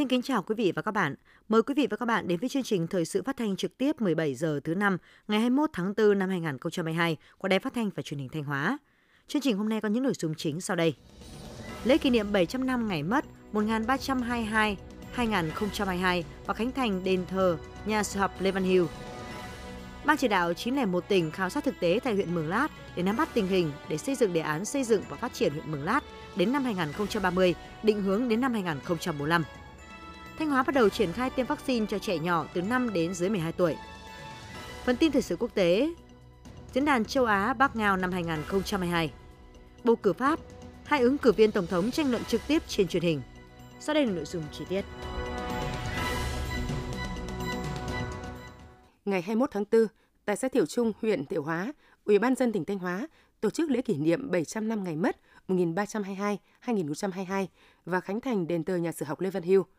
Xin kính chào quý vị và các bạn. Mời quý vị và các bạn đến với chương trình thời sự phát thanh trực tiếp 17 giờ thứ năm ngày 21 tháng 4 năm 2022 của Đài Phát thanh và Truyền hình Thanh Hóa. Chương trình hôm nay có những nội dung chính sau đây. Lễ kỷ niệm 700 năm ngày mất 1322 2022 và khánh thành đền thờ nhà sử học Lê Văn Hưu. Ban chỉ đạo 901 tỉnh khảo sát thực tế tại huyện Mường Lát để nắm bắt tình hình để xây dựng đề án xây dựng và phát triển huyện Mường Lát đến năm 2030, định hướng đến năm 2045. Thanh Hóa bắt đầu triển khai tiêm vaccine cho trẻ nhỏ từ 5 đến dưới 12 tuổi. Phần tin thời sự quốc tế Diễn đàn châu Á Bắc Ngao năm 2022 Bầu cử Pháp Hai ứng cử viên Tổng thống tranh luận trực tiếp trên truyền hình. Sau đây là nội dung chi tiết. Ngày 21 tháng 4, tại xã Thiệu Trung, huyện Thiệu Hóa, Ủy ban dân tỉnh Thanh Hóa tổ chức lễ kỷ niệm 700 năm ngày mất 1322-2022 và khánh thành đền thờ nhà sử học Lê Văn Hưu –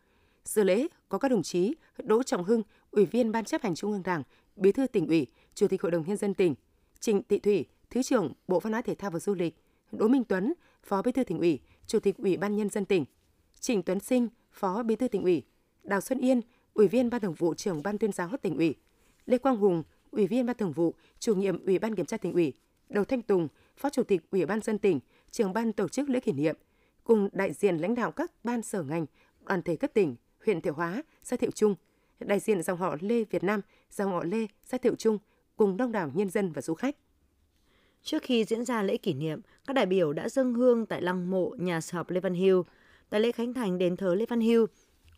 Dự lễ có các đồng chí Đỗ Trọng Hưng, Ủy viên Ban chấp hành Trung ương Đảng, Bí thư tỉnh ủy, Chủ tịch Hội đồng nhân dân tỉnh, Trịnh Tị Thủy, Thứ trưởng Bộ Văn hóa Thể thao và Du lịch, Đỗ Minh Tuấn, Phó Bí thư tỉnh ủy, Chủ tịch Ủy ban nhân dân tỉnh, Trịnh Tuấn Sinh, Phó Bí thư tỉnh ủy, Đào Xuân Yên, Ủy viên Ban Thường vụ trưởng Ban tuyên giáo tỉnh ủy, Lê Quang Hùng, Ủy viên Ban Thường vụ, Chủ nhiệm Ủy ban Kiểm tra tỉnh ủy, Đầu Thanh Tùng, Phó Chủ tịch Ủy ban dân tỉnh, trưởng ban tổ chức lễ kỷ niệm, cùng đại diện lãnh đạo các ban sở ngành, đoàn thể cấp tỉnh, huyện Thiệu Hóa, xã Thiệu Trung, đại diện dòng họ Lê Việt Nam, dòng họ Lê, xã Thiệu Trung cùng đông đảo nhân dân và du khách. Trước khi diễn ra lễ kỷ niệm, các đại biểu đã dâng hương tại lăng mộ nhà sử học Lê Văn Hưu. Tại lễ khánh thành đền thờ Lê Văn Hưu,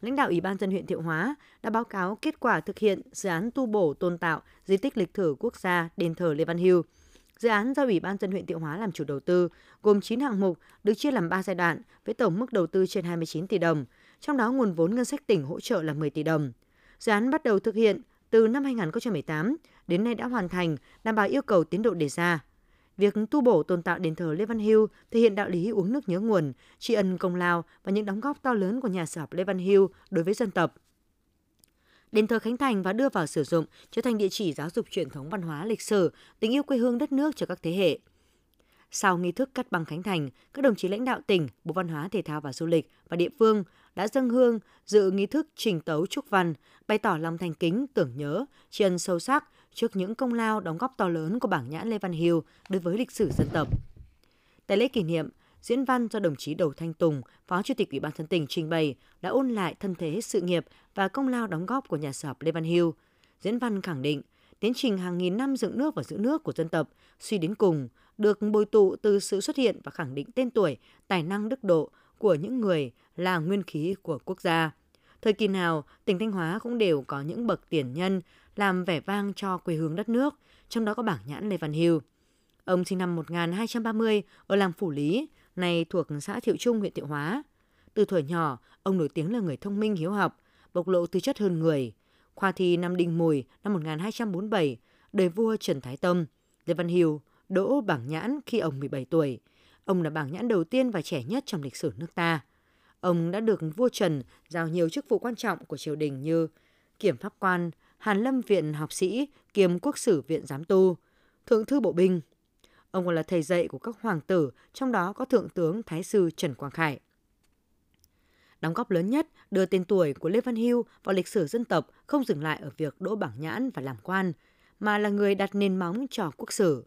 lãnh đạo Ủy ban dân huyện Thiệu Hóa đã báo cáo kết quả thực hiện dự án tu bổ tôn tạo di tích lịch sử quốc gia đền thờ Lê Văn Hưu. Dự án do Ủy ban dân huyện Thiệu Hóa làm chủ đầu tư, gồm 9 hạng mục được chia làm 3 giai đoạn với tổng mức đầu tư trên 29 tỷ đồng, trong đó nguồn vốn ngân sách tỉnh hỗ trợ là 10 tỷ đồng. Dự án bắt đầu thực hiện từ năm 2018, đến nay đã hoàn thành, đảm bảo yêu cầu tiến độ đề ra. Việc tu bổ tồn tạo đền thờ Lê Văn Hưu thể hiện đạo lý uống nước nhớ nguồn, tri ân công lao và những đóng góp to lớn của nhà sử học Lê Văn Hưu đối với dân tộc. Đền thờ khánh thành và đưa vào sử dụng trở thành địa chỉ giáo dục truyền thống văn hóa lịch sử, tình yêu quê hương đất nước cho các thế hệ. Sau nghi thức cắt băng khánh thành, các đồng chí lãnh đạo tỉnh, Bộ Văn hóa Thể thao và Du lịch và địa phương đã dâng hương dự nghi thức trình tấu trúc văn, bày tỏ lòng thành kính, tưởng nhớ, tri ân sâu sắc trước những công lao đóng góp to lớn của bảng nhãn Lê Văn Hiêu đối với lịch sử dân tộc. Tại lễ kỷ niệm, diễn văn do đồng chí Đầu Thanh Tùng, Phó Chủ tịch Ủy ban dân tỉnh trình bày đã ôn lại thân thế sự nghiệp và công lao đóng góp của nhà sử học Lê Văn Hiêu. Diễn văn khẳng định, tiến trình hàng nghìn năm dựng nước và giữ nước của dân tộc suy đến cùng được bồi tụ từ sự xuất hiện và khẳng định tên tuổi, tài năng đức độ của những người là nguyên khí của quốc gia. Thời kỳ nào, tỉnh Thanh Hóa cũng đều có những bậc tiền nhân làm vẻ vang cho quê hương đất nước, trong đó có bảng nhãn Lê Văn Hưu. Ông sinh năm 1230 ở làng Phủ Lý, nay thuộc xã Thiệu Trung, huyện Thiệu Hóa. Từ tuổi nhỏ, ông nổi tiếng là người thông minh hiếu học, bộc lộ tư chất hơn người. Khoa thi năm Đinh Mùi năm 1247, đời vua Trần Thái Tông, Lê Văn Hưu đỗ bảng nhãn khi ông 17 tuổi. Ông là bảng nhãn đầu tiên và trẻ nhất trong lịch sử nước ta. Ông đã được vua Trần giao nhiều chức vụ quan trọng của triều đình như kiểm pháp quan, Hàn Lâm Viện học sĩ, kiêm quốc sử viện giám tu, thượng thư bộ binh. Ông còn là thầy dạy của các hoàng tử, trong đó có thượng tướng Thái sư Trần Quang Khải. Đóng góp lớn nhất đưa tên tuổi của Lê Văn Hưu vào lịch sử dân tộc không dừng lại ở việc đỗ bảng nhãn và làm quan, mà là người đặt nền móng cho quốc sử.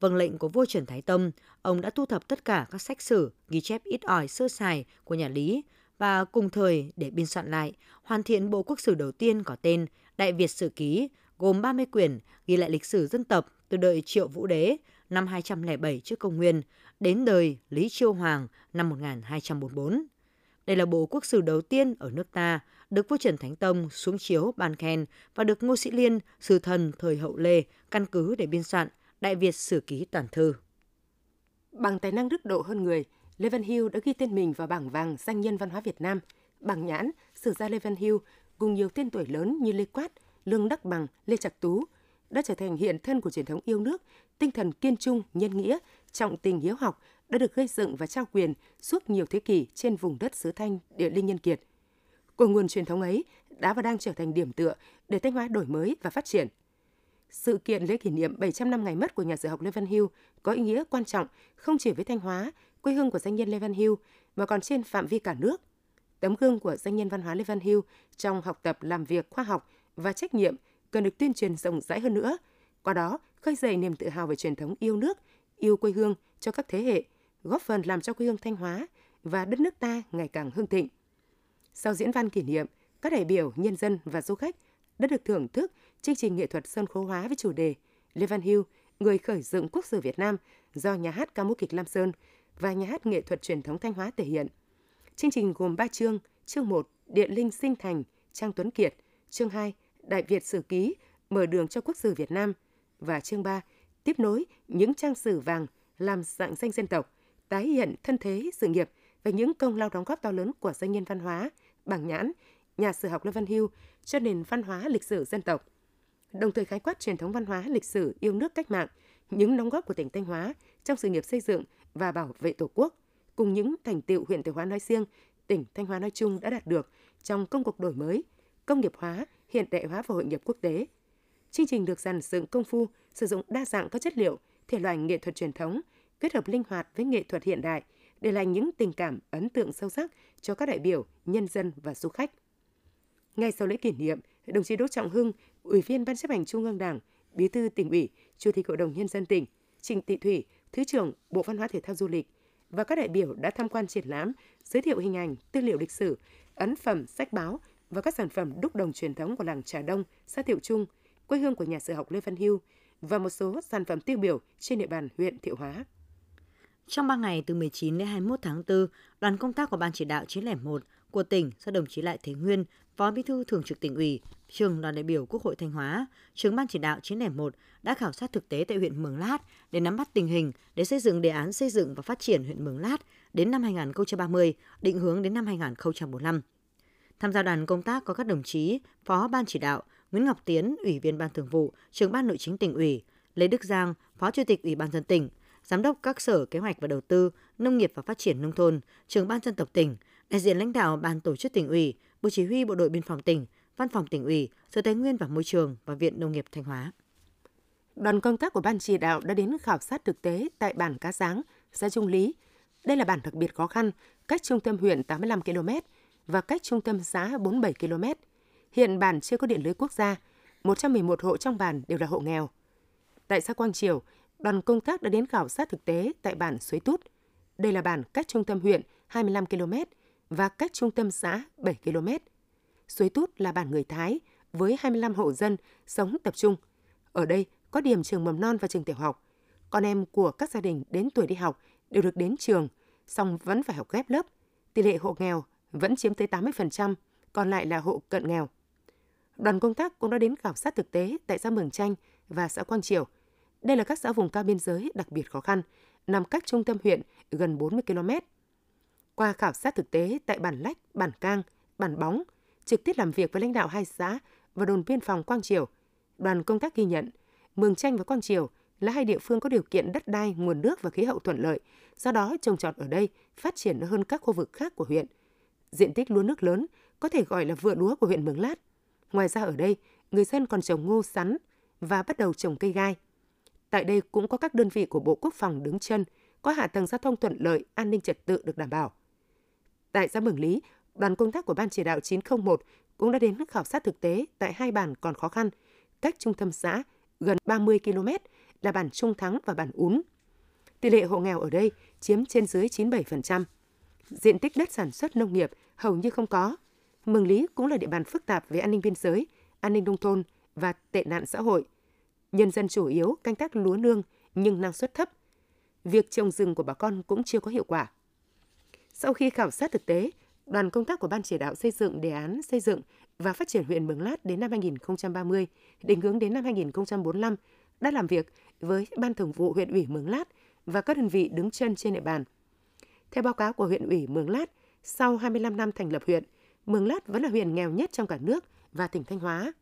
Vâng lệnh của vua Trần Thái Tông, ông đã thu thập tất cả các sách sử, ghi chép ít ỏi sơ sài của nhà Lý và cùng thời để biên soạn lại, hoàn thiện bộ quốc sử đầu tiên có tên Đại Việt Sử Ký, gồm 30 quyển ghi lại lịch sử dân tộc từ đời Triệu Vũ Đế năm 207 trước công nguyên đến đời Lý Chiêu Hoàng năm 1244. Đây là bộ quốc sử đầu tiên ở nước ta, được vua Trần Thánh Tông xuống chiếu ban khen và được Ngô Sĩ Liên, sử thần thời hậu Lê, căn cứ để biên soạn Đại Việt Sử Ký Toàn Thư. Bằng tài năng đức độ hơn người, Lê Văn Hưu đã ghi tên mình vào bảng vàng danh nhân văn hóa Việt Nam. Bảng nhãn, sử gia Lê Văn Hưu cùng nhiều tên tuổi lớn như Lê Quát, Lương Đắc Bằng, Lê Trạc Tú đã trở thành hiện thân của truyền thống yêu nước, tinh thần kiên trung, nhân nghĩa, trọng tình hiếu học đã được gây dựng và trao quyền suốt nhiều thế kỷ trên vùng đất xứ Thanh, địa linh nhân kiệt. Của nguồn truyền thống ấy đã và đang trở thành điểm tựa để Thanh Hóa đổi mới và phát triển – sự kiện lễ kỷ niệm 700 năm ngày mất của nhà sử học Lê Văn Hưu có ý nghĩa quan trọng không chỉ với Thanh Hóa, quê hương của danh nhân Lê Văn Hưu, mà còn trên phạm vi cả nước. Tấm gương của danh nhân văn hóa Lê Văn Hưu trong học tập làm việc khoa học và trách nhiệm cần được tuyên truyền rộng rãi hơn nữa. Qua đó, khơi dậy niềm tự hào về truyền thống yêu nước, yêu quê hương cho các thế hệ, góp phần làm cho quê hương Thanh Hóa và đất nước ta ngày càng hưng thịnh. Sau diễn văn kỷ niệm, các đại biểu, nhân dân và du khách đã được thưởng thức chương trình nghệ thuật sân khấu hóa với chủ đề Lê Văn Hưu, người khởi dựng quốc sử Việt Nam do nhà hát ca múa kịch Lam Sơn và nhà hát nghệ thuật truyền thống Thanh Hóa thể hiện. Chương trình gồm 3 chương, chương 1 Điện Linh Sinh Thành, Trang Tuấn Kiệt, chương 2 Đại Việt Sử Ký, mở đường cho quốc sử Việt Nam và chương 3 tiếp nối những trang sử vàng làm dạng danh dân tộc, tái hiện thân thế sự nghiệp và những công lao đóng góp to lớn của danh nhân văn hóa, bằng nhãn, nhà sử học Lê Văn Hưu cho nền văn hóa lịch sử dân tộc. Đồng thời khái quát truyền thống văn hóa lịch sử yêu nước cách mạng, những đóng góp của tỉnh Thanh Hóa trong sự nghiệp xây dựng và bảo vệ Tổ quốc, cùng những thành tựu huyện từ Hóa nói riêng, tỉnh Thanh Hóa nói chung đã đạt được trong công cuộc đổi mới, công nghiệp hóa, hiện đại hóa và hội nhập quốc tế. Chương trình được dàn dựng công phu, sử dụng đa dạng các chất liệu, thể loại nghệ thuật truyền thống, kết hợp linh hoạt với nghệ thuật hiện đại, để lại những tình cảm ấn tượng sâu sắc cho các đại biểu, nhân dân và du khách. Ngay sau lễ kỷ niệm, đồng chí Đỗ Trọng Hưng, Ủy viên Ban chấp hành Trung ương Đảng, Bí thư tỉnh ủy, Chủ tịch Hội đồng nhân dân tỉnh, Trịnh Tị Thủy, Thứ trưởng Bộ Văn hóa Thể thao Du lịch và các đại biểu đã tham quan triển lãm, giới thiệu hình ảnh, tư liệu lịch sử, ấn phẩm, sách báo và các sản phẩm đúc đồng truyền thống của làng Trà Đông, xã Thiệu Trung, quê hương của nhà sử học Lê Văn Hưu và một số sản phẩm tiêu biểu trên địa bàn huyện Thiệu Hóa. Trong 3 ngày từ 19 đến 21 tháng 4, đoàn công tác của Ban chỉ đạo 901 của tỉnh do đồng chí Lại Thế Nguyên, Phó Bí thư Thường trực tỉnh ủy, trường đoàn đại biểu Quốc hội Thanh Hóa, trưởng Ban chỉ đạo 901 đã khảo sát thực tế tại huyện Mường Lát để nắm bắt tình hình để xây dựng đề án xây dựng và phát triển huyện Mường Lát đến năm 2030, định hướng đến năm 2045. Tham gia đoàn công tác có các đồng chí Phó Ban chỉ đạo Nguyễn Ngọc Tiến, Ủy viên Ban Thường vụ, trưởng Ban Nội chính tỉnh ủy, Lê Đức Giang, Phó Chủ tịch Ủy ban dân tỉnh, Giám đốc các sở kế hoạch và đầu tư, nông nghiệp và phát triển nông thôn, trưởng ban dân tộc tỉnh, đại diện lãnh đạo ban tổ chức tỉnh ủy, bộ chỉ huy bộ đội biên phòng tỉnh, văn phòng tỉnh ủy, sở tài nguyên và môi trường và viện nông nghiệp thanh hóa. Đoàn công tác của ban chỉ đạo đã đến khảo sát thực tế tại bản Cá Giáng, xã Trung Lý. Đây là bản đặc biệt khó khăn, cách trung tâm huyện 85 km và cách trung tâm xã 47 km. Hiện bản chưa có điện lưới quốc gia, 111 hộ trong bản đều là hộ nghèo. Tại xã Quang Triều, đoàn công tác đã đến khảo sát thực tế tại bản Suối Tút. Đây là bản cách trung tâm huyện 25 km và cách trung tâm xã 7 km. Suối Tút là bản người Thái với 25 hộ dân sống tập trung. Ở đây có điểm trường mầm non và trường tiểu học. Con em của các gia đình đến tuổi đi học đều được đến trường, song vẫn phải học ghép lớp. Tỷ lệ hộ nghèo vẫn chiếm tới 80%, còn lại là hộ cận nghèo. Đoàn công tác cũng đã đến khảo sát thực tế tại xã Mường Chanh và xã Quang Triều – đây là các xã vùng cao biên giới đặc biệt khó khăn, nằm cách trung tâm huyện gần 40 km. Qua khảo sát thực tế tại bản Lách, bản Cang, bản Bóng, trực tiếp làm việc với lãnh đạo hai xã và đồn biên phòng Quang Triều, đoàn công tác ghi nhận Mường Chanh và Quang Triều là hai địa phương có điều kiện đất đai, nguồn nước và khí hậu thuận lợi, do đó trồng trọt ở đây phát triển hơn các khu vực khác của huyện. Diện tích lúa nước lớn có thể gọi là vựa lúa của huyện Mường Lát. Ngoài ra ở đây, người dân còn trồng ngô sắn và bắt đầu trồng cây gai. Tại đây cũng có các đơn vị của Bộ Quốc phòng đứng chân, có hạ tầng giao thông thuận lợi, an ninh trật tự được đảm bảo. Tại xã Mường Lý, đoàn công tác của Ban chỉ đạo 901 cũng đã đến khảo sát thực tế tại hai bản còn khó khăn, cách trung tâm xã gần 30 km là bản Trung Thắng và bản Ún. Tỷ lệ hộ nghèo ở đây chiếm trên dưới 97%. Diện tích đất sản xuất nông nghiệp hầu như không có. Mường Lý cũng là địa bàn phức tạp về an ninh biên giới, an ninh nông thôn và tệ nạn xã hội nhân dân chủ yếu canh tác lúa nương nhưng năng suất thấp. Việc trồng rừng của bà con cũng chưa có hiệu quả. Sau khi khảo sát thực tế, đoàn công tác của Ban chỉ đạo xây dựng đề án xây dựng và phát triển huyện Mường Lát đến năm 2030, định hướng đến năm 2045, đã làm việc với Ban thường vụ huyện ủy Mường Lát và các đơn vị đứng chân trên địa bàn. Theo báo cáo của huyện ủy Mường Lát, sau 25 năm thành lập huyện, Mường Lát vẫn là huyện nghèo nhất trong cả nước và tỉnh Thanh Hóa.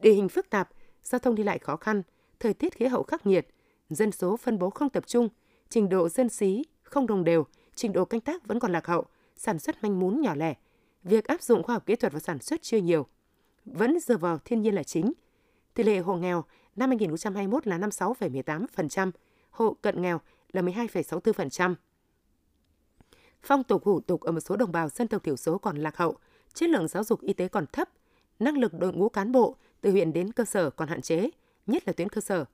Địa hình phức tạp, giao thông đi lại khó khăn, thời tiết khí hậu khắc nghiệt, dân số phân bố không tập trung, trình độ dân trí không đồng đều, trình độ canh tác vẫn còn lạc hậu, sản xuất manh mún nhỏ lẻ. Việc áp dụng khoa học kỹ thuật vào sản xuất chưa nhiều. Vẫn dựa vào thiên nhiên là chính. Tỷ lệ hộ nghèo năm 2021 là 56,18%, hộ cận nghèo là 12,64%. phong tục hủ tục ở một số đồng bào dân tộc thiểu số còn lạc hậu, chất lượng giáo dục y tế còn thấp, năng lực đội ngũ cán bộ từ huyện đến cơ sở còn hạn chế, nhất là tuyến cơ sở.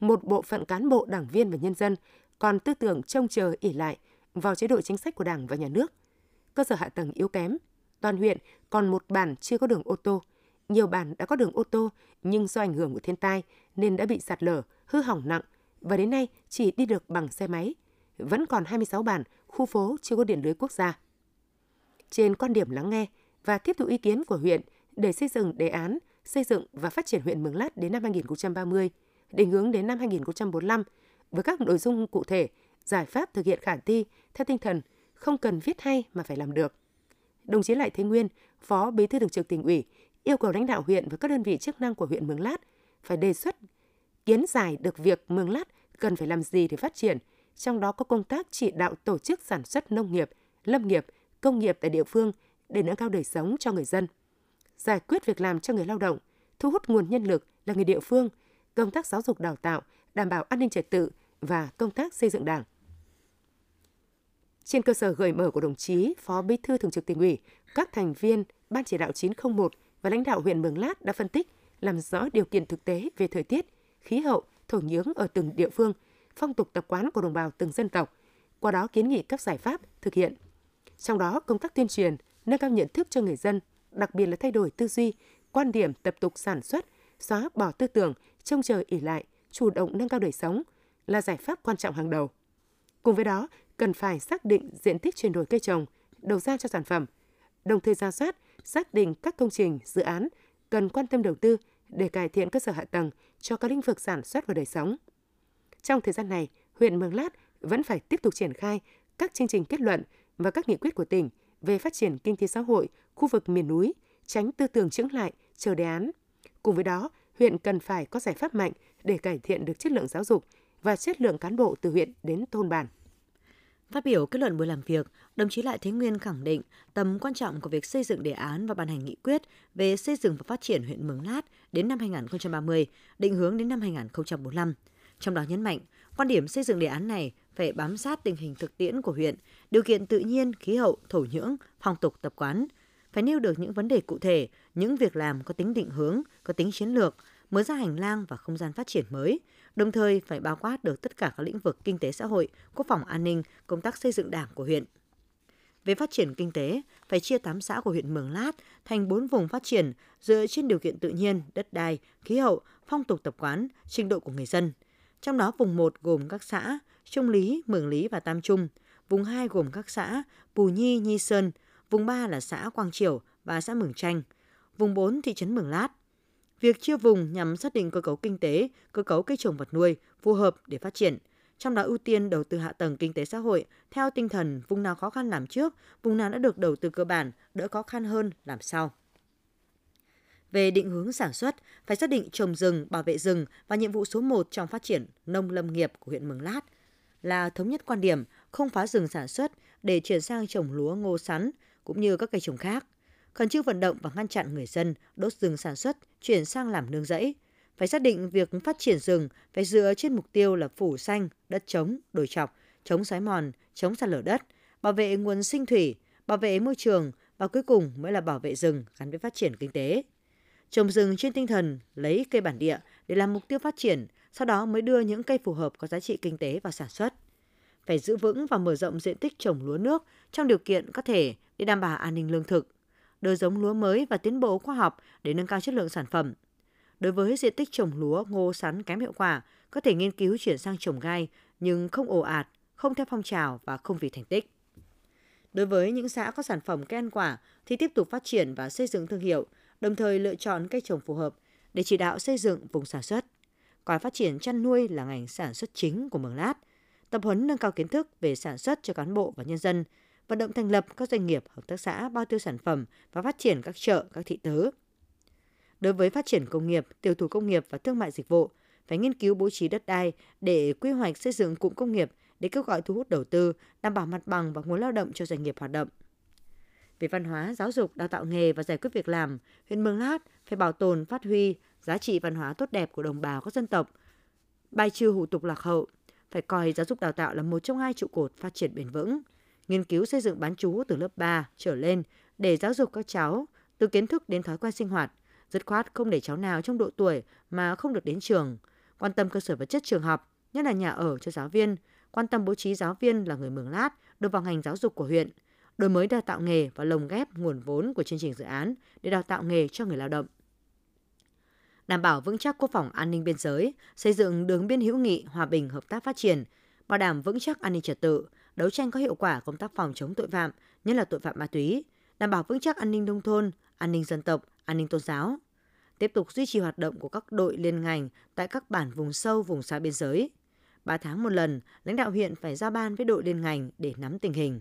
Một bộ phận cán bộ, đảng viên và nhân dân còn tư tưởng trông chờ ỉ lại vào chế độ chính sách của Đảng và Nhà nước. Cơ sở hạ tầng yếu kém, toàn huyện còn một bản chưa có đường ô tô. Nhiều bản đã có đường ô tô nhưng do ảnh hưởng của thiên tai nên đã bị sạt lở, hư hỏng nặng và đến nay chỉ đi được bằng xe máy. Vẫn còn 26 bản, khu phố chưa có điện lưới quốc gia. Trên quan điểm lắng nghe và tiếp thu ý kiến của huyện để xây dựng đề án xây dựng và phát triển huyện Mường Lát đến năm 2030, định hướng đến năm 2045 với các nội dung cụ thể, giải pháp thực hiện khả thi theo tinh thần không cần viết hay mà phải làm được. Đồng chí Lại Thế Nguyên, Phó Bí thư Thường trực tỉnh ủy, yêu cầu lãnh đạo huyện và các đơn vị chức năng của huyện Mường Lát phải đề xuất kiến giải được việc Mường Lát cần phải làm gì để phát triển, trong đó có công tác chỉ đạo tổ chức sản xuất nông nghiệp, lâm nghiệp, công nghiệp tại địa phương để nâng cao đời sống cho người dân. Giải quyết việc làm cho người lao động, thu hút nguồn nhân lực là người địa phương, công tác giáo dục đào tạo, đảm bảo an ninh trật tự và công tác xây dựng Đảng. Trên cơ sở gợi mở của đồng chí Phó Bí thư Thường trực Tỉnh ủy, các thành viên Ban chỉ đạo 901 và lãnh đạo huyện Mường Lát đã phân tích, làm rõ điều kiện thực tế về thời tiết, khí hậu, thổ nhưỡng ở từng địa phương, phong tục tập quán của đồng bào từng dân tộc, qua đó kiến nghị các giải pháp thực hiện. Trong đó, công tác tuyên truyền, nâng cao nhận thức cho người dân, đặc biệt là thay đổi tư duy, quan điểm tập tục sản xuất, xóa bỏ tư tưởng, trông chờ ỉ lại, chủ động nâng cao đời sống là giải pháp quan trọng hàng đầu. Cùng với đó, cần phải xác định diện tích chuyển đổi cây trồng, đầu ra cho sản phẩm, đồng thời ra soát, xác định các công trình, dự án cần quan tâm đầu tư để cải thiện cơ sở hạ tầng cho các lĩnh vực sản xuất và đời sống. Trong thời gian này, huyện Mường Lát vẫn phải tiếp tục triển khai các chương trình kết luận và các nghị quyết của tỉnh về phát triển kinh tế xã hội khu vực miền núi, tránh tư tưởng chững lại, chờ đề án. Cùng với đó, huyện cần phải có giải pháp mạnh để cải thiện được chất lượng giáo dục và chất lượng cán bộ từ huyện đến thôn bản. Phát biểu kết luận buổi làm việc, đồng chí Lại Thế Nguyên khẳng định tầm quan trọng của việc xây dựng đề án và ban hành nghị quyết về xây dựng và phát triển huyện Mường Lát đến năm 2030, định hướng đến năm 2045. Trong đó nhấn mạnh, quan điểm xây dựng đề án này phải bám sát tình hình thực tiễn của huyện, điều kiện tự nhiên, khí hậu, thổ nhưỡng, phong tục tập quán, phải nêu được những vấn đề cụ thể, những việc làm có tính định hướng, có tính chiến lược, mở ra hành lang và không gian phát triển mới, đồng thời phải bao quát được tất cả các lĩnh vực kinh tế xã hội, quốc phòng an ninh, công tác xây dựng đảng của huyện. Về phát triển kinh tế, phải chia 8 xã của huyện Mường Lát thành 4 vùng phát triển dựa trên điều kiện tự nhiên, đất đai, khí hậu, phong tục tập quán, trình độ của người dân. Trong đó vùng 1 gồm các xã Trung Lý, Mường Lý và Tam Trung, vùng 2 gồm các xã Pù Nhi, Nhi Sơn, vùng 3 là xã Quang Triểu và xã Mường Chanh; vùng 4 thị trấn Mường Lát. Việc chia vùng nhằm xác định cơ cấu kinh tế, cơ cấu cây trồng vật nuôi phù hợp để phát triển, trong đó ưu tiên đầu tư hạ tầng kinh tế xã hội theo tinh thần vùng nào khó khăn làm trước, vùng nào đã được đầu tư cơ bản, đỡ khó khăn hơn làm sau. Về định hướng sản xuất, phải xác định trồng rừng, bảo vệ rừng và nhiệm vụ số 1 trong phát triển nông lâm nghiệp của huyện Mường Lát là thống nhất quan điểm không phá rừng sản xuất để chuyển sang trồng lúa ngô sắn cũng như các cây trồng khác – khẩn trương vận động và ngăn chặn người dân đốt rừng sản xuất chuyển sang làm nương rẫy. Phải xác định việc phát triển rừng phải dựa trên mục tiêu là phủ xanh, đất trống, đồi trọc chống xói mòn, chống sạt lở đất, bảo vệ nguồn sinh thủy, bảo vệ môi trường và cuối cùng mới là bảo vệ rừng gắn với phát triển kinh tế. Trồng rừng trên tinh thần lấy cây bản địa để làm mục tiêu phát triển, sau đó mới đưa những cây phù hợp có giá trị kinh tế vào sản xuất. Phải giữ vững và mở rộng diện tích trồng lúa nước trong điều kiện có thể để đảm bảo an ninh lương thực, đưa giống lúa mới và tiến bộ khoa học để nâng cao chất lượng sản phẩm. Đối với diện tích trồng lúa ngô sắn kém hiệu quả, có thể nghiên cứu chuyển sang trồng gai nhưng không ồ ạt, không theo phong trào và không vì thành tích. Đối với những xã có sản phẩm cây ăn quả thì tiếp tục phát triển và xây dựng thương hiệu, đồng thời lựa chọn cây trồng phù hợp để chỉ đạo xây dựng vùng sản xuất. Coi phát triển chăn nuôi là ngành sản xuất chính của Mường Lát, tập huấn nâng cao kiến thức về sản xuất cho cán bộ và nhân dân, vận động thành lập các doanh nghiệp, hợp tác xã bao tiêu sản phẩm và phát triển các chợ, các thị tứ. Đối với phát triển công nghiệp, tiêu thụ công nghiệp và thương mại dịch vụ, phải nghiên cứu bố trí đất đai để quy hoạch xây dựng cụm công nghiệp để kêu gọi thu hút đầu tư, đảm bảo mặt bằng và nguồn lao động cho doanh nghiệp hoạt động. Về văn hóa, giáo dục, đào tạo nghề và giải quyết việc làm, huyện Mường Lát phải bảo tồn, phát huy giá trị văn hóa tốt đẹp của đồng bào các dân tộc, bài trừ hủ tục lạc hậu, phải coi giáo dục đào tạo là một trong hai trụ cột phát triển bền vững, nghiên cứu xây dựng bán chú từ lớp 3 trở lên để giáo dục các cháu từ kiến thức đến thói quen sinh hoạt, dứt khoát không để cháu nào trong độ tuổi mà không được đến trường, quan tâm cơ sở vật chất trường học, nhất là nhà ở cho giáo viên, quan tâm bố trí giáo viên là người Mường Lát được vào ngành giáo dục của huyện, đổi mới đào tạo nghề và lồng ghép nguồn vốn của chương trình dự án để đào tạo nghề cho người lao động. Đảm bảo vững chắc quốc phòng an ninh biên giới, xây dựng đường biên hữu nghị, hòa bình, hợp tác phát triển, bảo đảm vững chắc an ninh trật tự, đấu tranh có hiệu quả công tác phòng chống tội phạm, nhất là tội phạm ma túy, đảm bảo vững chắc an ninh nông thôn, an ninh dân tộc, an ninh tôn giáo. Tiếp tục duy trì hoạt động của các đội liên ngành tại các bản vùng sâu, vùng xa biên giới. 3 tháng một lần, lãnh đạo huyện phải ra ban với đội liên ngành để nắm tình hình.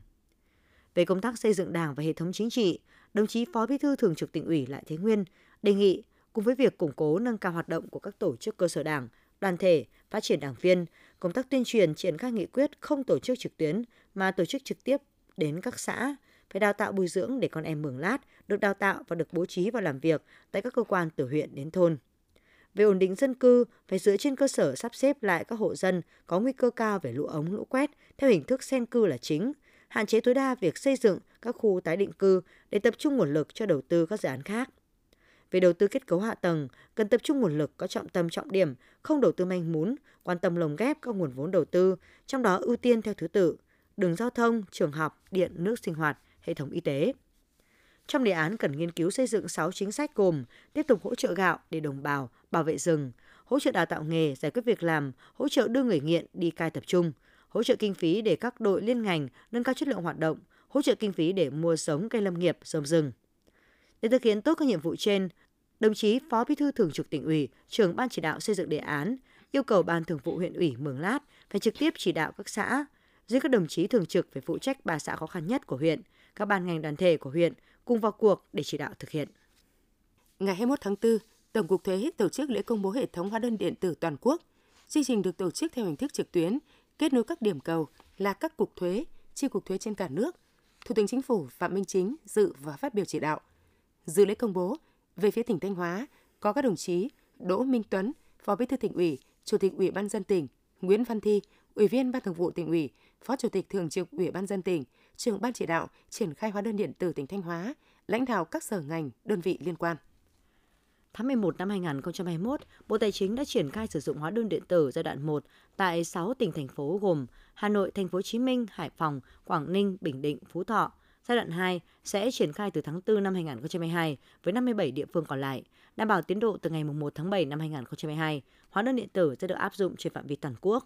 Về công tác xây dựng đảng và hệ thống chính trị, đồng chí Phó Bí thư Thường trực tỉnh ủy Lại Thế Nguyên đề nghị cùng với việc củng cố nâng cao hoạt động của các tổ chức cơ sở đảng, đoàn thể, phát triển đảng viên, công tác tuyên truyền triển khai nghị quyết không tổ chức trực tuyến mà tổ chức trực tiếp đến các xã, phải đào tạo bồi dưỡng để con em Mường Lát được đào tạo và được bố trí vào làm việc tại các cơ quan từ huyện đến thôn. Về ổn định dân cư, phải dựa trên cơ sở sắp xếp lại các hộ dân có nguy cơ cao về lũ ống, lũ quét theo hình thức sen cư là chính, hạn chế tối đa việc xây dựng các khu tái định cư để tập trung nguồn lực cho đầu tư các dự án khác. Về đầu tư kết cấu hạ tầng, cần tập trung nguồn lực có trọng tâm trọng điểm, không đầu tư manh mún, quan tâm lồng ghép các nguồn vốn đầu tư, trong đó ưu tiên theo thứ tự, đường giao thông, trường học, điện, nước sinh hoạt, hệ thống y tế. Trong đề án cần nghiên cứu xây dựng 6 chính sách gồm tiếp tục hỗ trợ gạo để đồng bào, bảo vệ rừng, hỗ trợ đào tạo nghề, giải quyết việc làm, hỗ trợ đưa người nghiện đi cai tập trung, hỗ trợ kinh phí để các đội liên ngành nâng cao chất lượng hoạt động, hỗ trợ kinh phí để mua giống cây lâm nghiệp, rồng rừng. Để thực hiện tốt các nhiệm vụ trên, đồng chí Phó Bí thư Thường trực tỉnh ủy, trưởng ban chỉ đạo xây dựng đề án yêu cầu ban thường vụ huyện ủy Mường Lát phải trực tiếp chỉ đạo các xã, dưới các đồng chí thường trực phải phụ trách ba xã khó khăn nhất của huyện, các ban ngành đoàn thể của huyện cùng vào cuộc để chỉ đạo thực hiện. Ngày 21 tháng 4, Tổng cục Thuế tổ chức lễ công bố hệ thống hóa đơn điện tử toàn quốc. Chương trình được tổ chức theo hình thức trực tuyến, kết nối các điểm cầu là các cục thuế, chi cục thuế trên cả nước. Thủ tướng Chính phủ Phạm Minh Chính dự và phát biểu chỉ đạo. Dự lễ công bố, về phía tỉnh Thanh Hóa có các đồng chí Đỗ Minh Tuấn, Phó Bí thư tỉnh ủy, Chủ tịch Ủy ban dân tỉnh, Nguyễn Văn Thi, Ủy viên Ban Thường vụ tỉnh ủy, Phó Chủ tịch Thường trực Ủy ban dân tỉnh, trưởng ban chỉ đạo triển khai hóa đơn điện tử tỉnh Thanh Hóa, lãnh đạo các sở ngành, đơn vị liên quan. Tháng 11 năm 2021, Bộ Tài chính đã triển khai sử dụng hóa đơn điện tử giai đoạn 1 tại 6 tỉnh thành phố gồm Hà Nội, Thành phố Hồ Chí Minh, Hải Phòng, Quảng Ninh, Bình Định, Phú Thọ. Giai đoạn 2 sẽ triển khai từ tháng 4 năm 2022 với 57 địa phương còn lại, đảm bảo tiến độ từ ngày 1 tháng 7 năm 2022. Hóa đơn điện tử sẽ được áp dụng trên phạm vi toàn quốc.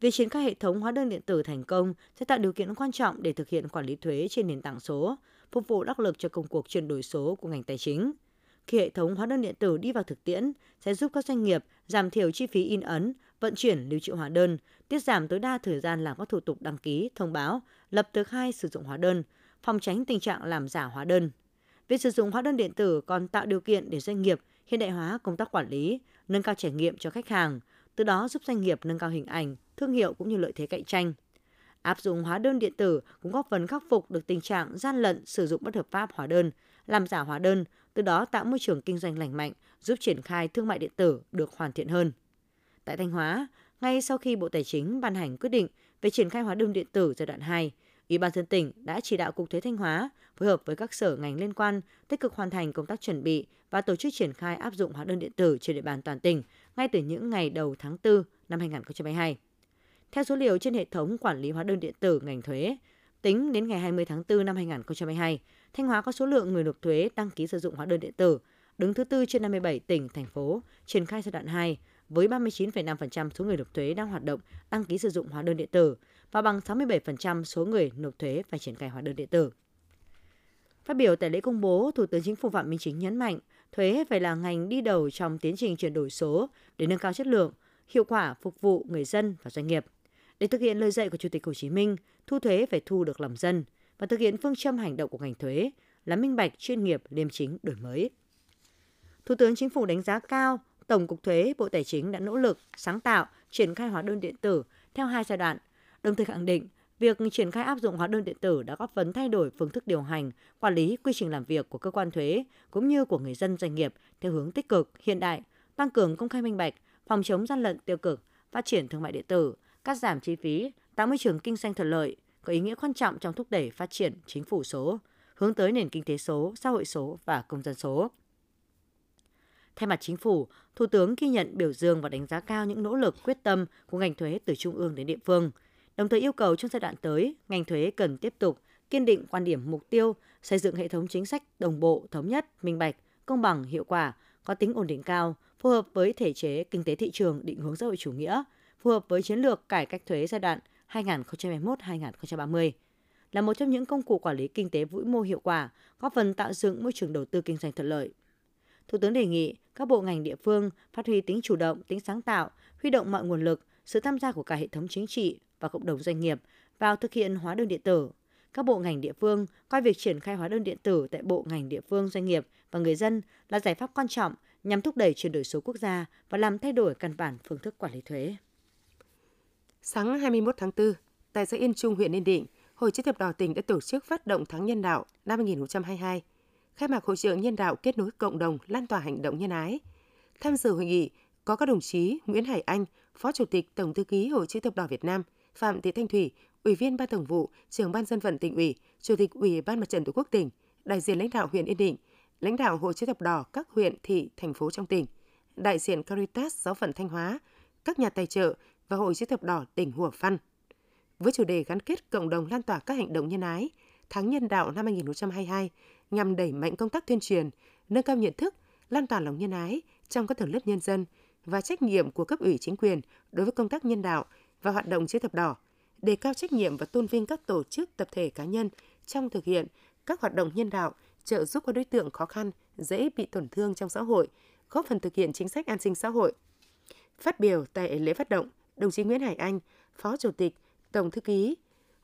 Việc triển khai hệ thống hóa đơn điện tử thành công sẽ tạo điều kiện quan trọng để thực hiện quản lý thuế trên nền tảng số, phục vụ đắc lực cho công cuộc chuyển đổi số của ngành tài chính. Khi hệ thống hóa đơn điện tử đi vào thực tiễn, sẽ giúp các doanh nghiệp giảm thiểu chi phí in ấn, vận chuyển lưu trữ hóa đơn, tiết giảm tối đa thời gian làm các thủ tục đăng ký, thông báo, lập tờ khai sử dụng hóa đơn, phòng tránh tình trạng làm giả hóa đơn. Việc sử dụng hóa đơn điện tử còn tạo điều kiện để doanh nghiệp hiện đại hóa công tác quản lý, nâng cao trải nghiệm cho khách hàng, từ đó giúp doanh nghiệp nâng cao hình ảnh, thương hiệu cũng như lợi thế cạnh tranh. Áp dụng hóa đơn điện tử cũng góp phần khắc phục được tình trạng gian lận sử dụng bất hợp pháp hóa đơn, làm giả hóa đơn, từ đó tạo môi trường kinh doanh lành mạnh, giúp triển khai thương mại điện tử được hoàn thiện hơn. Tại Thanh Hóa, ngay sau khi Bộ Tài chính ban hành quyết định về triển khai hóa đơn điện tử giai đoạn 2, Ủy ban dân tỉnh đã chỉ đạo Cục Thuế Thanh Hóa phối hợp với các sở ngành liên quan tích cực hoàn thành công tác chuẩn bị và tổ chức triển khai áp dụng hóa đơn điện tử trên địa bàn toàn tỉnh ngay từ những ngày đầu tháng 4 năm 2022. Theo số liệu trên hệ thống quản lý hóa đơn điện tử ngành thuế, tính đến ngày 20 tháng 4 năm 2022, Thanh Hóa có số lượng người nộp thuế đăng ký sử dụng hóa đơn điện tử đứng thứ tư trên 57 tỉnh, thành phố triển khai giai đoạn 2 với 39,5% số người nộp thuế đang hoạt động đăng ký sử dụng hóa đơn điện tử và bằng 67% số người nộp thuế phải triển khai hóa đơn điện tử. Phát biểu tại lễ công bố, Thủ tướng Chính phủ Phạm Minh Chính nhấn mạnh, thuế phải là ngành đi đầu trong tiến trình chuyển đổi số để nâng cao chất lượng, hiệu quả phục vụ người dân và doanh nghiệp. Để thực hiện lời dạy của Chủ tịch Hồ Chí Minh, thu thuế phải thu được lòng dân và thực hiện phương châm hành động của ngành thuế là minh bạch, chuyên nghiệp, liêm chính, đổi mới. Thủ tướng Chính phủ đánh giá cao Tổng cục Thuế, Bộ Tài chính đã nỗ lực, sáng tạo, triển khai hóa đơn điện tử theo hai giai đoạn, đồng thời khẳng định việc triển khai áp dụng hóa đơn điện tử đã góp phần thay đổi phương thức điều hành, quản lý, quy trình làm việc của cơ quan thuế cũng như của người dân doanh nghiệp theo hướng tích cực, hiện đại, tăng cường công khai minh bạch, phòng chống gian lận tiêu cực, phát triển thương mại điện tử, cắt giảm chi phí, tạo môi trường kinh doanh thuận lợi, có ý nghĩa quan trọng trong thúc đẩy phát triển chính phủ số, hướng tới nền kinh tế số, xã hội số và công dân số. Thay mặt chính phủ, Thủ tướng ghi nhận biểu dương và đánh giá cao những nỗ lực quyết tâm của ngành thuế từ trung ương đến địa phương, đồng thời yêu cầu trong giai đoạn tới, ngành thuế cần tiếp tục kiên định quan điểm mục tiêu xây dựng hệ thống chính sách đồng bộ, thống nhất, minh bạch, công bằng, hiệu quả, có tính ổn định cao, phù hợp với thể chế kinh tế thị trường định hướng xã hội chủ nghĩa, phù hợp với chiến lược cải cách thuế giai đoạn 2021-2030 là một trong những công cụ quản lý kinh tế vĩ mô hiệu quả, góp phần tạo dựng môi trường đầu tư kinh doanh thuận lợi. Thủ tướng đề nghị các bộ ngành địa phương phát huy tính chủ động, tính sáng tạo, huy động mọi nguồn lực, sự tham gia của cả hệ thống chính trị và cộng đồng doanh nghiệp vào thực hiện hóa đơn điện tử. Các bộ ngành địa phương coi việc triển khai hóa đơn điện tử tại bộ ngành địa phương doanh nghiệp và người dân là giải pháp quan trọng nhằm thúc đẩy chuyển đổi số quốc gia và làm thay đổi căn bản phương thức quản lý thuế. Sáng 21 tháng 4, tại xã Yên Trung, huyện Yên Định, Hội chữ thập đỏ tỉnh đã tổ chức phát động tháng nhân đạo năm 2022 khai mạc hội trợ nhân đạo kết nối cộng đồng lan tỏa hành động nhân ái. Tham dự hội nghị có các đồng chí Nguyễn Hải Anh, Phó Chủ tịch Tổng thư ký Hội chữ thập đỏ Việt Nam, Phạm Thị Thanh Thủy, Ủy viên Ban Thường vụ, Trưởng ban dân vận tỉnh ủy, Chủ tịch Ủy ban Mặt trận Tổ quốc tỉnh, đại diện lãnh đạo huyện Yên Định, lãnh đạo Hội chữ thập đỏ các huyện, thị, thành phố trong tỉnh, đại diện Caritas giáo phận Thanh Hóa, các nhà tài trợ và Hội chữ thập đỏ tỉnh Hùa Phăn. Với chủ đề gắn kết cộng đồng lan tỏa các hành động nhân ái, tháng nhân đạo năm 2022 nhằm đẩy mạnh công tác tuyên truyền, nâng cao nhận thức, lan tỏa lòng nhân ái trong các tầng lớp nhân dân và trách nhiệm của cấp ủy chính quyền đối với công tác nhân đạo và hoạt động chữ thập đỏ, đề cao trách nhiệm và tôn vinh các tổ chức, tập thể cá nhân trong thực hiện các hoạt động nhân đạo, trợ giúp các đối tượng khó khăn, dễ bị tổn thương trong xã hội, góp phần thực hiện chính sách an sinh xã hội. Phát biểu tại lễ phát động, đồng chí Nguyễn Hải Anh, Phó Chủ tịch, Tổng thư ký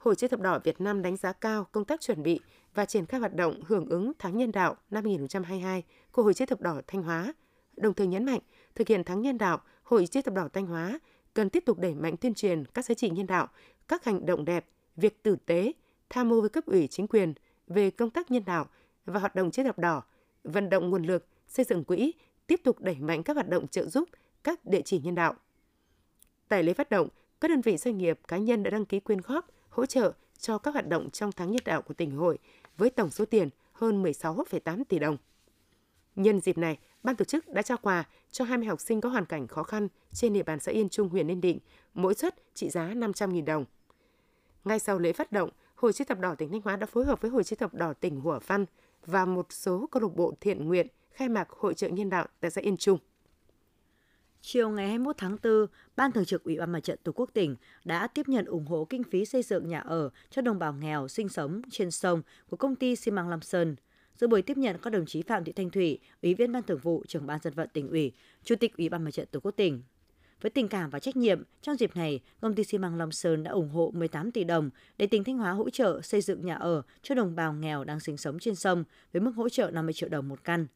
Hội chữ thập đỏ Việt Nam đánh giá cao công tác chuẩn bị và triển khai hoạt động hưởng ứng tháng nhân đạo năm 2022 của Hội chữ thập đỏ Thanh Hóa, đồng thời nhấn mạnh thực hiện tháng nhân đạo, Hội chữ thập đỏ Thanh Hóa cần tiếp tục đẩy mạnh tuyên truyền các giá trị nhân đạo, các hành động đẹp, việc tử tế, tham mưu với cấp ủy chính quyền về công tác nhân đạo và hoạt động chữ thập đỏ, vận động nguồn lực, xây dựng quỹ, tiếp tục đẩy mạnh các hoạt động trợ giúp các địa chỉ nhân đạo. Tại lễ phát động, các đơn vị doanh nghiệp cá nhân đã đăng ký quyên góp, hỗ trợ cho các hoạt động trong tháng nhân đạo của tỉnh hội với tổng số tiền hơn 16,8 tỷ đồng. Nhân dịp này, ban tổ chức đã trao quà cho 20 học sinh có hoàn cảnh khó khăn trên địa bàn xã Yên Trung, huyện Yên Định, mỗi suất trị giá 500.000 đồng. Ngay sau lễ phát động, Hội chữ thập đỏ tỉnh Thanh Hóa đã phối hợp với Hội chữ thập đỏ tỉnh Hủa văn và một số câu lạc bộ thiện nguyện khai mạc hội trợ nhân đạo tại xã Yên Trung. Chiều ngày 21 tháng 4, Ban Thường trực Ủy ban Mặt trận Tổ quốc tỉnh đã tiếp nhận ủng hộ kinh phí xây dựng nhà ở cho đồng bào nghèo sinh sống trên sông của công ty xi măng Lam Sơn. Dự buổi tiếp nhận các đồng chí Phạm Thị Thanh Thủy, Ủy viên Ban Thường vụ, Trưởng ban dân vận tỉnh ủy, Chủ tịch Ủy ban Mặt trận Tổ quốc tỉnh. Với tình cảm và trách nhiệm, trong dịp này, công ty xi măng Long Sơn đã ủng hộ 18 tỷ đồng để tỉnh Thanh Hóa hỗ trợ xây dựng nhà ở cho đồng bào nghèo đang sinh sống trên sông với mức hỗ trợ 50 triệu đồng một căn.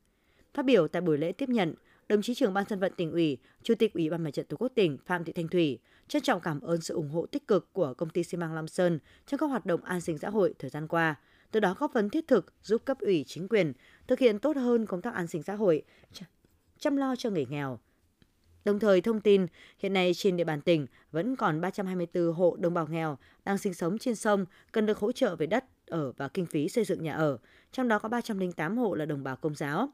Phát biểu tại buổi lễ tiếp nhận, đồng chí trưởng ban dân vận tỉnh ủy, chủ tịch ủy ban mặt trận tổ quốc tỉnh Phạm Thị Thanh Thủy trân trọng cảm ơn sự ủng hộ tích cực của công ty xi măng Long Sơn trong các hoạt động an sinh xã hội thời gian qua, từ đó góp phần thiết thực giúp cấp ủy chính quyền thực hiện tốt hơn công tác an sinh xã hội, chăm lo cho người nghèo. Đồng thời thông tin, hiện nay trên địa bàn tỉnh vẫn còn 324 hộ đồng bào nghèo đang sinh sống trên sông cần được hỗ trợ về đất ở và kinh phí xây dựng nhà ở, trong đó có 308 hộ là đồng bào công giáo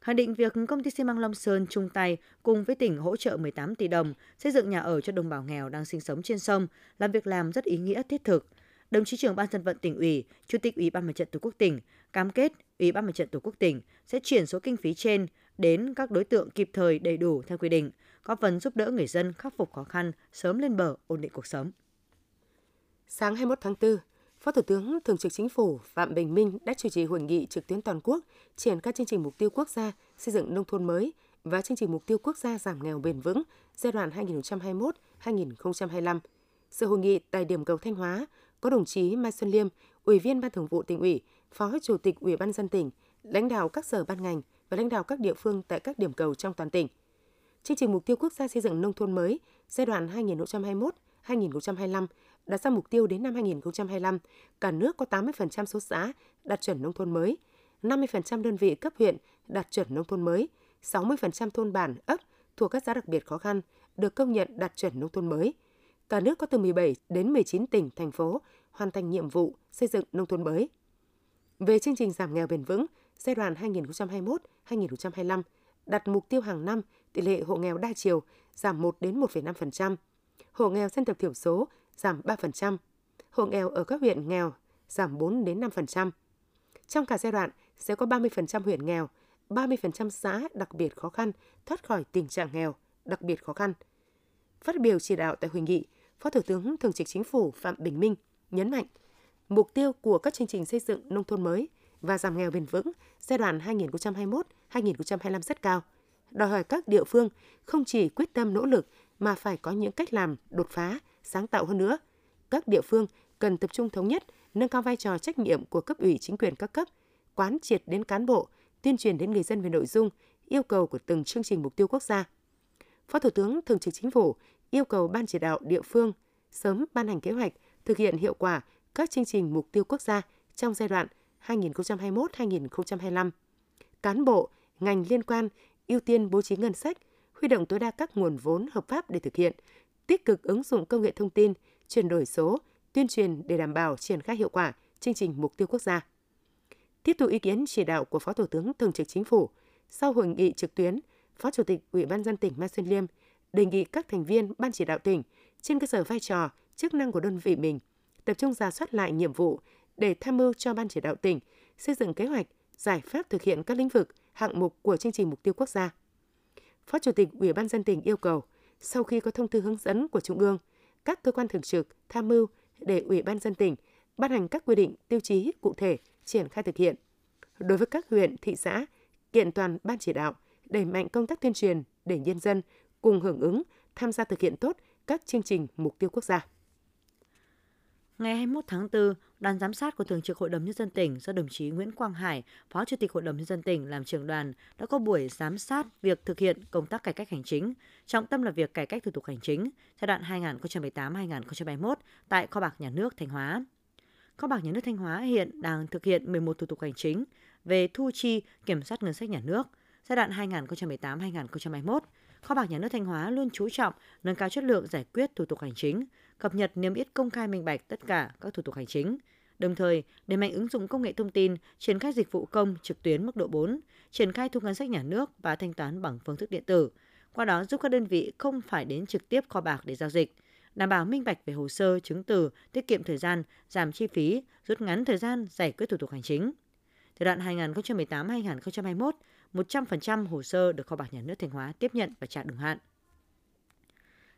khẳng định việc công ty xi măng Long Sơn chung tay cùng với tỉnh hỗ trợ 18 tỷ đồng xây dựng nhà ở cho đồng bào nghèo đang sinh sống trên sông là việc làm rất ý nghĩa thiết thực. Đồng chí trưởng ban dân vận tỉnh ủy, chủ tịch ủy ban mặt trận tổ quốc tỉnh cam kết ủy ban mặt trận tổ quốc tỉnh sẽ chuyển số kinh phí trên đến các đối tượng kịp thời đầy đủ theo quy định, góp phần giúp đỡ người dân khắc phục khó khăn, sớm lên bờ ổn định cuộc sống. Sáng 21 tháng 4, Phó Thủ tướng Thường trực Chính phủ Phạm Bình Minh đã chủ trì hội nghị trực tuyến toàn quốc triển khai chương trình mục tiêu quốc gia xây dựng nông thôn mới và chương trình mục tiêu quốc gia giảm nghèo bền vững giai đoạn 2021-2025. Sự hội nghị tại điểm cầu Thanh Hóa có đồng chí Mai Xuân Liêm, Ủy viên Ban Thường vụ tỉnh ủy, Phó Chủ tịch Ủy ban dân tỉnh, lãnh đạo các sở ban ngành và lãnh đạo các địa phương tại các điểm cầu trong toàn tỉnh. Chương trình mục tiêu quốc gia xây dựng nông thôn mới giai đoạn 2021-2025 đặt ra mục tiêu đến năm 2025, cả nước có 80% số xã đạt chuẩn nông thôn mới, 50% đơn vị cấp huyện đạt chuẩn nông thôn mới, 60% thôn bản, ấp thuộc các xã đặc biệt khó khăn được công nhận đạt chuẩn nông thôn mới. Cả nước có từ 17 đến 19 tỉnh, thành phố hoàn thành nhiệm vụ xây dựng nông thôn mới. Về chương trình giảm nghèo bền vững giai đoạn 2021-2025 đặt mục tiêu hàng năm tỷ lệ hộ nghèo đa chiều giảm 1 đến 1,5%, hộ nghèo dân tộc thiểu số giảm 3%, hộ nghèo ở các huyện nghèo giảm 4 đến 5%. Trong cả giai đoạn sẽ có 30% huyện nghèo, 30% xã đặc biệt khó khăn thoát khỏi tình trạng nghèo, đặc biệt khó khăn. Phát biểu chỉ đạo tại hội nghị, Phó Thủ tướng Thường trực Chính phủ Phạm Bình Minh nhấn mạnh, mục tiêu của các chương trình xây dựng nông thôn mới và giảm nghèo bền vững giai đoạn 2021-2025 rất cao, đòi hỏi các địa phương không chỉ quyết tâm nỗ lực mà phải có những cách làm đột phá, sáng tạo hơn nữa. Các địa phương cần tập trung thống nhất, nâng cao vai trò trách nhiệm của cấp ủy chính quyền các cấp, quán triệt đến cán bộ, tuyên truyền đến người dân về nội dung, yêu cầu của từng chương trình mục tiêu quốc gia. Phó Thủ tướng Thường trực Chính phủ yêu cầu Ban chỉ đạo địa phương sớm ban hành kế hoạch thực hiện hiệu quả các chương trình mục tiêu quốc gia trong giai đoạn 2021-2025. Cán bộ, ngành liên quan ưu tiên bố trí ngân sách, huy động tối đa các nguồn vốn hợp pháp để thực hiện, tích cực ứng dụng công nghệ thông tin, chuyển đổi số, tuyên truyền để đảm bảo triển khai hiệu quả chương trình mục tiêu quốc gia. Tiếp tục ý kiến chỉ đạo của Phó Thủ tướng Thường trực Chính phủ, sau hội nghị trực tuyến, Phó Chủ tịch Ủy ban dân tỉnh Mai Xuân Liêm đề nghị các thành viên Ban chỉ đạo tỉnh trên cơ sở vai trò, chức năng của đơn vị mình tập trung ra soát lại nhiệm vụ để tham mưu cho Ban chỉ đạo tỉnh xây dựng kế hoạch, giải pháp thực hiện các lĩnh vực, hạng mục của chương trình mục tiêu quốc gia. Phó Chủ tịch Ủy ban dân tỉnh yêu cầu sau khi có thông tư hướng dẫn của Trung ương, các cơ quan thường trực tham mưu để Ủy ban dân tỉnh ban hành các quy định tiêu chí cụ thể triển khai thực hiện. Đối với các huyện, thị xã, kiện toàn ban chỉ đạo đẩy mạnh công tác tuyên truyền để nhân dân cùng hưởng ứng, tham gia thực hiện tốt các chương trình mục tiêu quốc gia. Ngày 21 tháng 4, đoàn giám sát của Thường trực Hội đồng Nhân dân tỉnh do đồng chí Nguyễn Quang Hải, Phó Chủ tịch Hội đồng Nhân dân tỉnh làm trưởng đoàn đã có buổi giám sát việc thực hiện công tác cải cách hành chính, trọng tâm là việc cải cách thủ tục hành chính giai đoạn 2018-2021 tại Kho bạc Nhà nước Thanh Hóa. Kho bạc Nhà nước Thanh Hóa hiện đang thực hiện 11 thủ tục hành chính về thu chi kiểm soát ngân sách nhà nước giai đoạn 2018-2021. Kho bạc Nhà nước Thanh Hóa luôn chú trọng nâng cao chất lượng giải quyết thủ tục hành chính, cập nhật niêm yết công khai minh bạch tất cả các thủ tục hành chính. Đồng thời, đẩy mạnh ứng dụng công nghệ thông tin, triển khai dịch vụ công trực tuyến mức độ 4, triển khai thu ngân sách nhà nước và thanh toán bằng phương thức điện tử. Qua đó giúp các đơn vị không phải đến trực tiếp kho bạc để giao dịch, đảm bảo minh bạch về hồ sơ, chứng từ, tiết kiệm thời gian, giảm chi phí, rút ngắn thời gian giải quyết thủ tục hành chính. Giai đoạn 2018-2021, 100% hồ sơ được kho bạc nhà nước Thanh Hóa tiếp nhận và trả đúng hạn.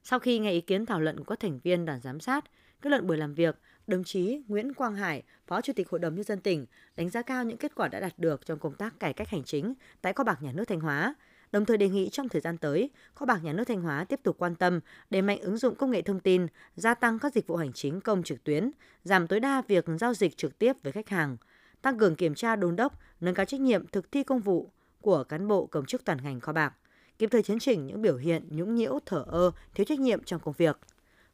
Sau khi nghe ý kiến thảo luận của các thành viên đoàn giám sát, kết luận buổi làm việc, đồng chí Nguyễn Quang Hải, Phó Chủ tịch Hội đồng Nhân dân tỉnh, đánh giá cao những kết quả đã đạt được trong công tác cải cách hành chính tại kho bạc nhà nước Thanh Hóa, đồng thời đề nghị trong thời gian tới, kho bạc nhà nước Thanh Hóa tiếp tục quan tâm đẩy mạnh ứng dụng công nghệ thông tin, gia tăng các dịch vụ hành chính công trực tuyến, giảm tối đa việc giao dịch trực tiếp với khách hàng, tăng cường kiểm tra đôn đốc, nâng cao trách nhiệm thực thi công vụ của cán bộ công chức toàn ngành kho bạc, kịp thời chấn chỉnh những biểu hiện nhũng nhiễu, thở ơ, thiếu trách nhiệm trong công việc.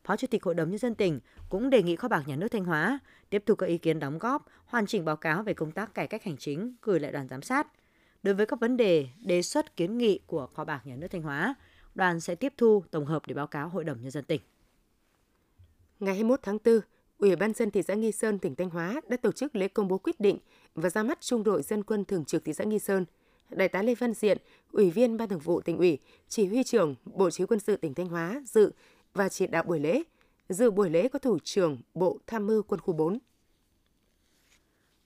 Phó Chủ tịch Hội đồng Nhân dân tỉnh cũng đề nghị kho bạc nhà nước Thanh Hóa tiếp thu các ý kiến đóng góp, hoàn chỉnh báo cáo về công tác cải cách hành chính gửi lại đoàn giám sát. Đối với các vấn đề, đề xuất kiến nghị của kho bạc nhà nước Thanh Hóa, đoàn sẽ tiếp thu tổng hợp để báo cáo Hội đồng Nhân dân tỉnh. Ngày 21 tháng 4, Ủy ban dân thị xã Nghi Sơn, tỉnh Thanh Hóa đã tổ chức lễ công bố quyết định và ra mắt trung đội dân quân thường trực thị xã Nghi Sơn – Đại tá Lê Văn Diện, Ủy viên Ban Thường vụ tỉnh ủy, Chỉ huy trưởng Bộ Chỉ huy quân sự tỉnh Thanh Hóa dự và chỉ đạo buổi lễ. Dự buổi lễ có Thủ trưởng Bộ Tham mưu Quân khu 4.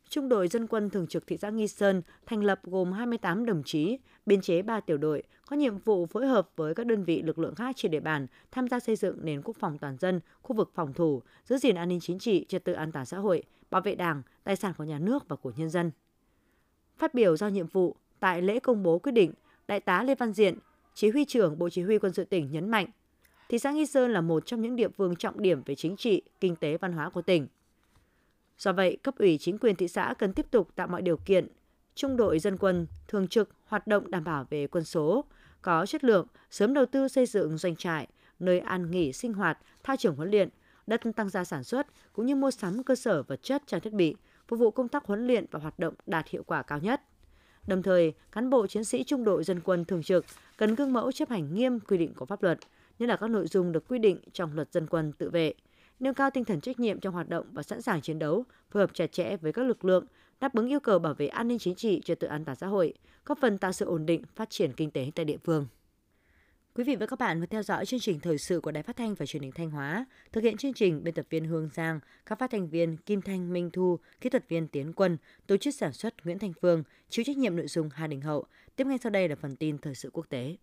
Trung đội dân quân thường trực thị xã Nghi Sơn thành lập gồm 28 đồng chí, biên chế 3 tiểu đội, có nhiệm vụ phối hợp với các đơn vị lực lượng khác trên địa bàn tham gia xây dựng nền quốc phòng toàn dân, khu vực phòng thủ, giữ gìn an ninh chính trị, trật tự an toàn xã hội, bảo vệ Đảng, tài sản của nhà nước và của nhân dân. Phát biểu giao nhiệm vụ, Tại lễ công bố quyết định, Đại tá Lê Văn Diện, Chỉ huy trưởng Bộ Chỉ huy Quân sự tỉnh nhấn mạnh, thị xã Nghi Sơn là một trong những địa phương trọng điểm về chính trị, kinh tế, văn hóa của tỉnh. Do vậy, cấp ủy chính quyền thị xã cần tiếp tục tạo mọi điều kiện trung đội dân quân thường trực hoạt động đảm bảo về quân số, có chất lượng, sớm đầu tư xây dựng doanh trại, nơi an nghỉ sinh hoạt, thao trường huấn luyện, đất tăng gia sản xuất cũng như mua sắm cơ sở vật chất trang thiết bị phục vụ công tác huấn luyện và hoạt động đạt hiệu quả cao nhất. Đồng thời, cán bộ chiến sĩ trung đội dân quân thường trực cần gương mẫu chấp hành nghiêm quy định của pháp luật, nhất là các nội dung được quy định trong luật dân quân tự vệ, nêu cao tinh thần trách nhiệm trong hoạt động và sẵn sàng chiến đấu, phối hợp chặt chẽ với các lực lượng, đáp ứng yêu cầu bảo vệ an ninh chính trị, trật tự an toàn xã hội, góp phần tạo sự ổn định, phát triển kinh tế tại địa phương. Quý vị và các bạn vừa theo dõi chương trình thời sự của Đài Phát thanh và Truyền hình Thanh Hóa. Thực hiện chương trình biên tập viên Hương Giang, các phát thanh viên Kim Thanh, Minh Thu, kỹ thuật viên Tiến Quân, tổ chức sản xuất Nguyễn Thanh Phương, chịu trách nhiệm nội dung Hà Đình Hậu. Tiếp ngay sau đây là phần tin thời sự quốc tế.